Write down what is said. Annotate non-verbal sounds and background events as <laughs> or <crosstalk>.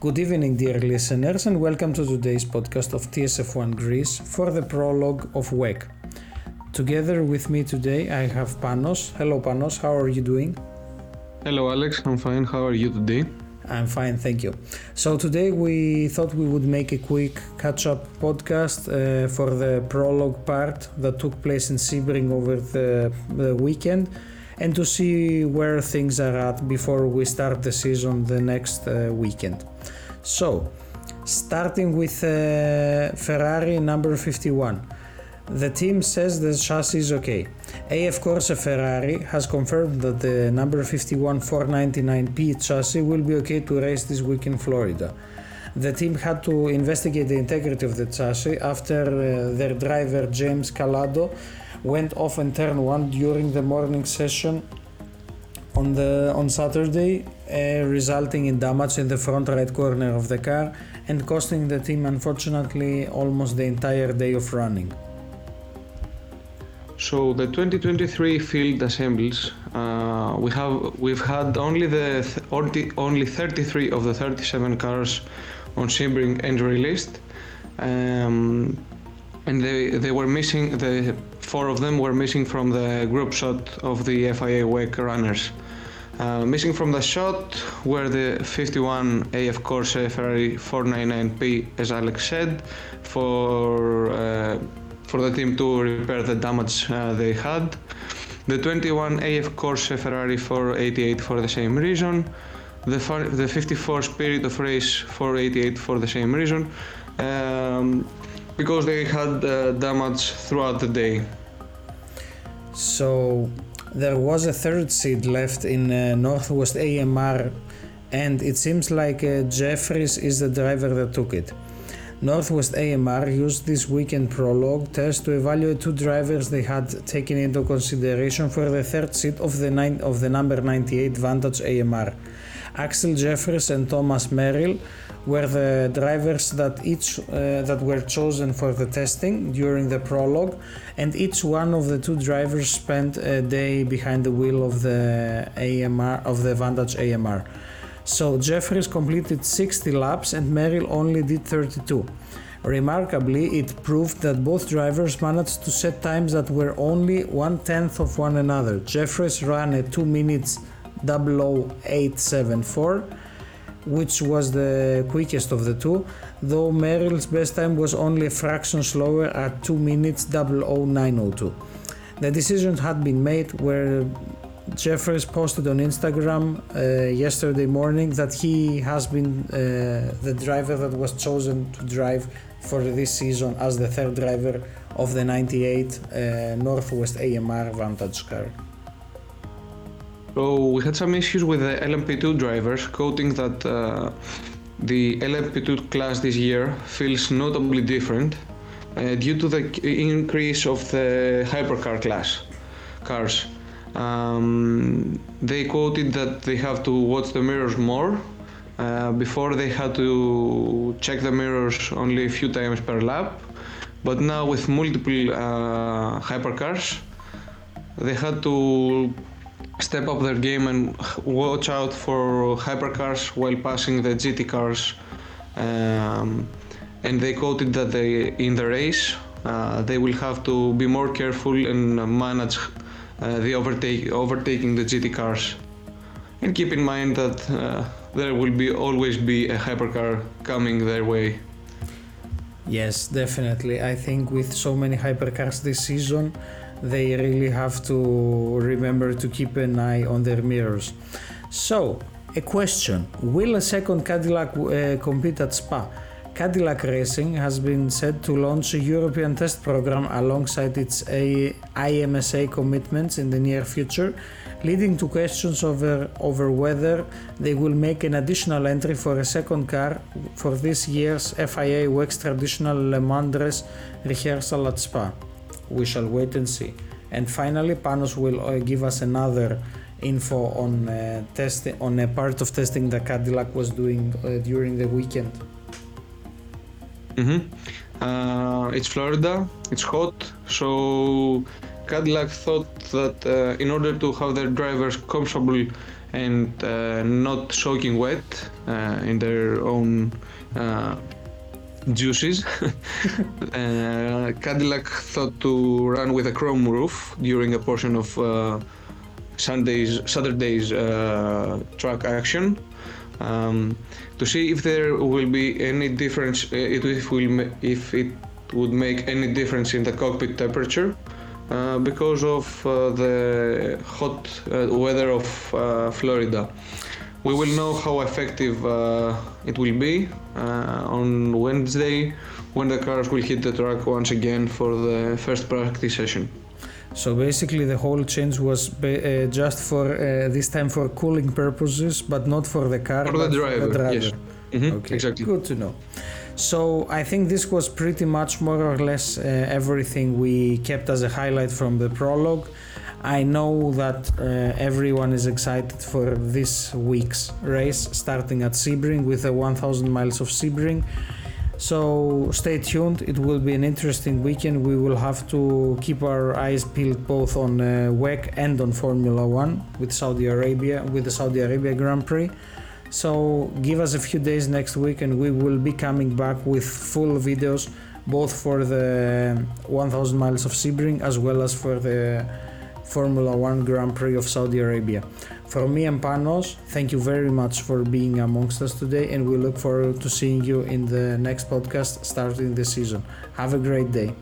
Good evening, dear listeners, and welcome to today's podcast of TSF1 Greece for the prologue of WEC. Together with me today, I have Panos. Hello, Panos, how are you doing? Hello, Alex, I'm fine. How are you today? I'm fine, thank you. So, today we thought we would make a quick catch up podcast uh, for the prologue part that took place in Sebring over the, the weekend and to see where things are at before we start the season the next uh, weekend. So, starting with uh, Ferrari number 51. The team says the chassis is okay. AF Corse Ferrari has confirmed that the number 51 499P chassis will be okay to race this week in Florida. The team had to investigate the integrity of the chassis after uh, their driver James Calado went off in turn 1 during the morning session on the on Saturday, resulting in damage in the front right corner of the car and costing the team unfortunately almost the entire day of running. So the 2023 field assemblies, uh, we have we've had only the th- only, only 33 of the 37 cars on Sebring entry list, um, and they they were missing the four of them were missing from the group shot of the FIA WEC runners. Uh, missing from the shot were the 51 AF Corse Ferrari 499P, as Alex said, for uh, for the team to repair the damage uh, they had. The 21 AF Corse Ferrari 488 for the same reason. The, the 54 Spirit of Race 488 for the same reason. Um, because they had uh, damage throughout the day. So there was a third seat left in uh, Northwest AMR, and it seems like uh, Jefferies is the driver that took it. Northwest AMR used this weekend prologue test to evaluate two drivers they had taken into consideration for the third seat of the, nine, of the number 98 Vantage AMR. Axcil Jefferies and Thomas Merrill were the drivers that each uh, that were chosen for the testing during the prologue, and each one of the two drivers spent a day behind the wheel of the AMR of the Vantage AMR. So Jefferies completed 60 laps and Merrill only did 32. Remarkably, it proved that both drivers managed to set times that were only one tenth of one another. Jefferies ran a 2 minutes 00874, which was the quickest of the two, though Merrill's best time was only a fraction slower at 2 minutes 00902. The decision had been made where Jefferies posted on Instagram uh, yesterday morning that he has been uh, the driver that was chosen to drive for this season as the third driver of the 98 uh, Northwest AMR Vantage car. So we had some issues with the LMP2 drivers, quoting that uh, the LMP2 class this year feels notably different uh, due to the increase of the hypercar class cars. Um, they quoted that they have to watch the mirrors more. Uh, before they had to check the mirrors only a few times per lap, but now with multiple uh, hypercars, they had to step up their game and watch out for hypercars while passing the GT cars. Um, and they quoted that they, in the race, uh, they will have to be more careful and manage uh, the overtake, overtaking the GT cars. And keep in mind that uh, there will be always be a hypercar coming their way. Yes, definitely. I think with so many hypercars this season, they really have to remember to keep an eye on their mirrors. So, a question Will a second Cadillac uh, compete at Spa? Cadillac Racing has been said to launch a European test program alongside its IMSA commitments in the near future, leading to questions over, over whether they will make an additional entry for a second car for this year's FIA WEC's traditional Le Mans rehearsal at Spa. We shall wait and see. And finally, Panos will uh, give us another info on uh, testing on a part of testing that Cadillac was doing uh, during the weekend. Mm-hmm. Uh, it's Florida, it's hot, so Cadillac thought that uh, in order to have their drivers comfortable and uh, not soaking wet uh, in their own uh, juices. <laughs> uh, Cadillac thought to run with a chrome roof during a portion of uh, Sunday's Saturday's uh, track action um, to see if there will be any difference uh, if, will if it would make any difference in the cockpit temperature uh, because of uh, the hot uh, weather of uh, Florida. We will know how effective uh, it will be uh, on Wednesday when the cars will hit the track once again for the first practice session. So basically, the whole change was uh, just for uh, this time for cooling purposes, but not for the car. For the but driver, yes. Mhm, Okay, Exactly. Good to know. So I think this was pretty much more or less uh, everything we kept as a highlight from the prologue. I know that uh, everyone is excited for this week's race starting at Sebring with the 1000 miles of Sebring. So stay tuned. It will be an interesting weekend. We will have to keep our eyes peeled both on uh, WEC and on Formula One with Saudi Arabia, with the Saudi Arabia Grand Prix. So give us a few days next week, and we will be coming back with full videos, both for the 1000 miles of Sebring as well as for the Formula One Grand Prix of Saudi Arabia. From me and Panos, thank you very much for being amongst us today, and we look forward to seeing you in the next podcast starting the season. Have a great day.